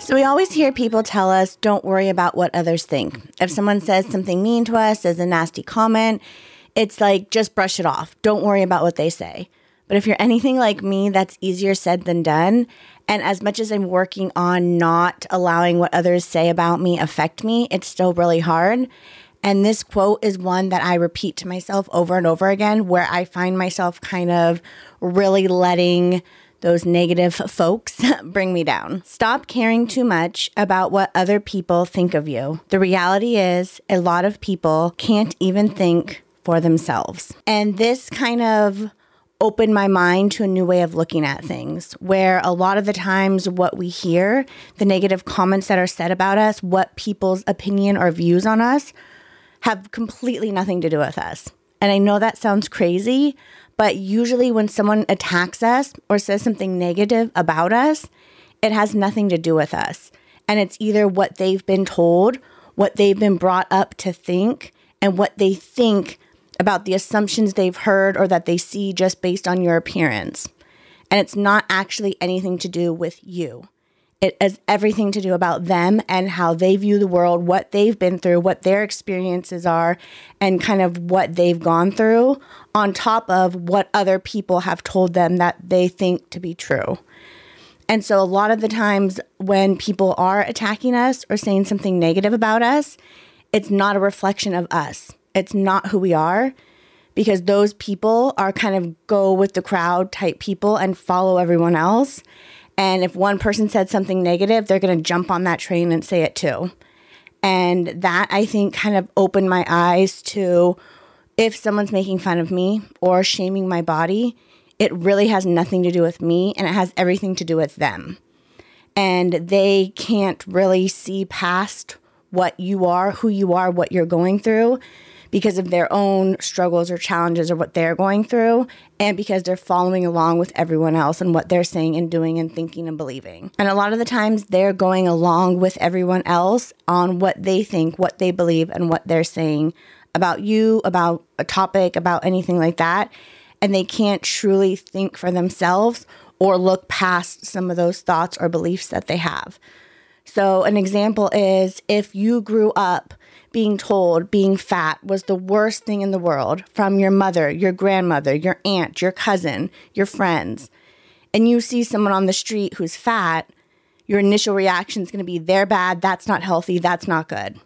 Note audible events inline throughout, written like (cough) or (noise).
So, we always hear people tell us, don't worry about what others think. If someone says something mean to us, says a nasty comment, it's like, just brush it off. Don't worry about what they say. But if you're anything like me, that's easier said than done. And as much as I'm working on not allowing what others say about me affect me, it's still really hard. And this quote is one that I repeat to myself over and over again, where I find myself kind of really letting those negative folks (laughs) bring me down. Stop caring too much about what other people think of you. The reality is, a lot of people can't even think for themselves. And this kind of opened my mind to a new way of looking at things where a lot of the times what we hear, the negative comments that are said about us, what people's opinion or views on us have completely nothing to do with us. And I know that sounds crazy, but usually, when someone attacks us or says something negative about us, it has nothing to do with us. And it's either what they've been told, what they've been brought up to think, and what they think about the assumptions they've heard or that they see just based on your appearance. And it's not actually anything to do with you. It has everything to do about them and how they view the world, what they've been through, what their experiences are, and kind of what they've gone through, on top of what other people have told them that they think to be true. And so, a lot of the times when people are attacking us or saying something negative about us, it's not a reflection of us. It's not who we are because those people are kind of go with the crowd type people and follow everyone else. And if one person said something negative, they're going to jump on that train and say it too. And that I think kind of opened my eyes to if someone's making fun of me or shaming my body, it really has nothing to do with me and it has everything to do with them. And they can't really see past what you are, who you are, what you're going through because of their own struggles or challenges or what they're going through, and because they're following along with everyone else and what they're saying and doing and thinking and believing. And a lot of the times they're going along with everyone else on what they think, what they believe, and what they're saying about you, about a topic, about anything like that. And they can't truly think for themselves or look past some of those thoughts or beliefs that they have. So, an example is if you grew up being told being fat was the worst thing in the world from your mother, your grandmother, your aunt, your cousin, your friends, and you see someone on the street who's fat, your initial reaction is going to be they're bad, that's not healthy, that's not good.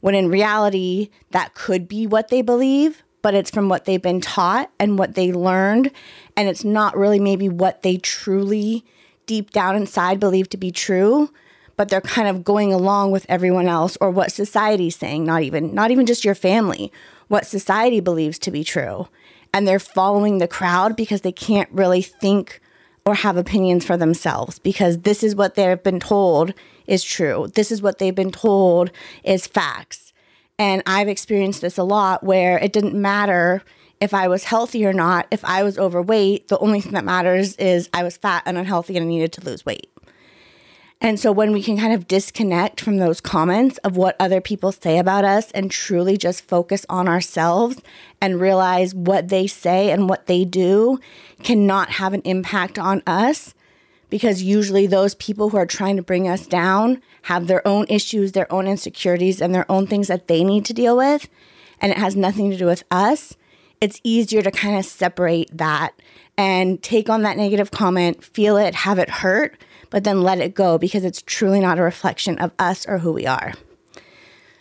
When in reality, that could be what they believe, but it's from what they've been taught and what they learned. And it's not really maybe what they truly deep down inside believe to be true but they're kind of going along with everyone else or what society's saying, not even not even just your family, what society believes to be true. And they're following the crowd because they can't really think or have opinions for themselves because this is what they've been told is true. This is what they've been told is facts. And I've experienced this a lot where it didn't matter if I was healthy or not. If I was overweight, the only thing that matters is I was fat and unhealthy and I needed to lose weight. And so when we can kind of disconnect from those comments of what other people say about us and truly just focus on ourselves and realize what they say and what they do cannot have an impact on us because usually those people who are trying to bring us down have their own issues, their own insecurities, and their own things that they need to deal with. And it has nothing to do with us. It's easier to kind of separate that and take on that negative comment, feel it, have it hurt but then let it go because it's truly not a reflection of us or who we are.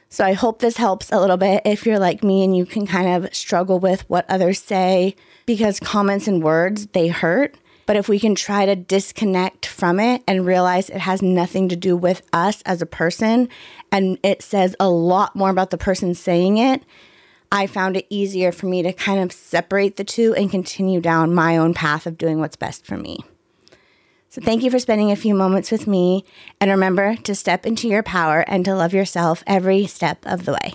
So I hope this helps a little bit if you're like me and you can kind of struggle with what others say because comments and words, they hurt. But if we can try to disconnect from it and realize it has nothing to do with us as a person and it says a lot more about the person saying it, I found it easier for me to kind of separate the two and continue down my own path of doing what's best for me. So thank you for spending a few moments with me. And remember to step into your power and to love yourself every step of the way.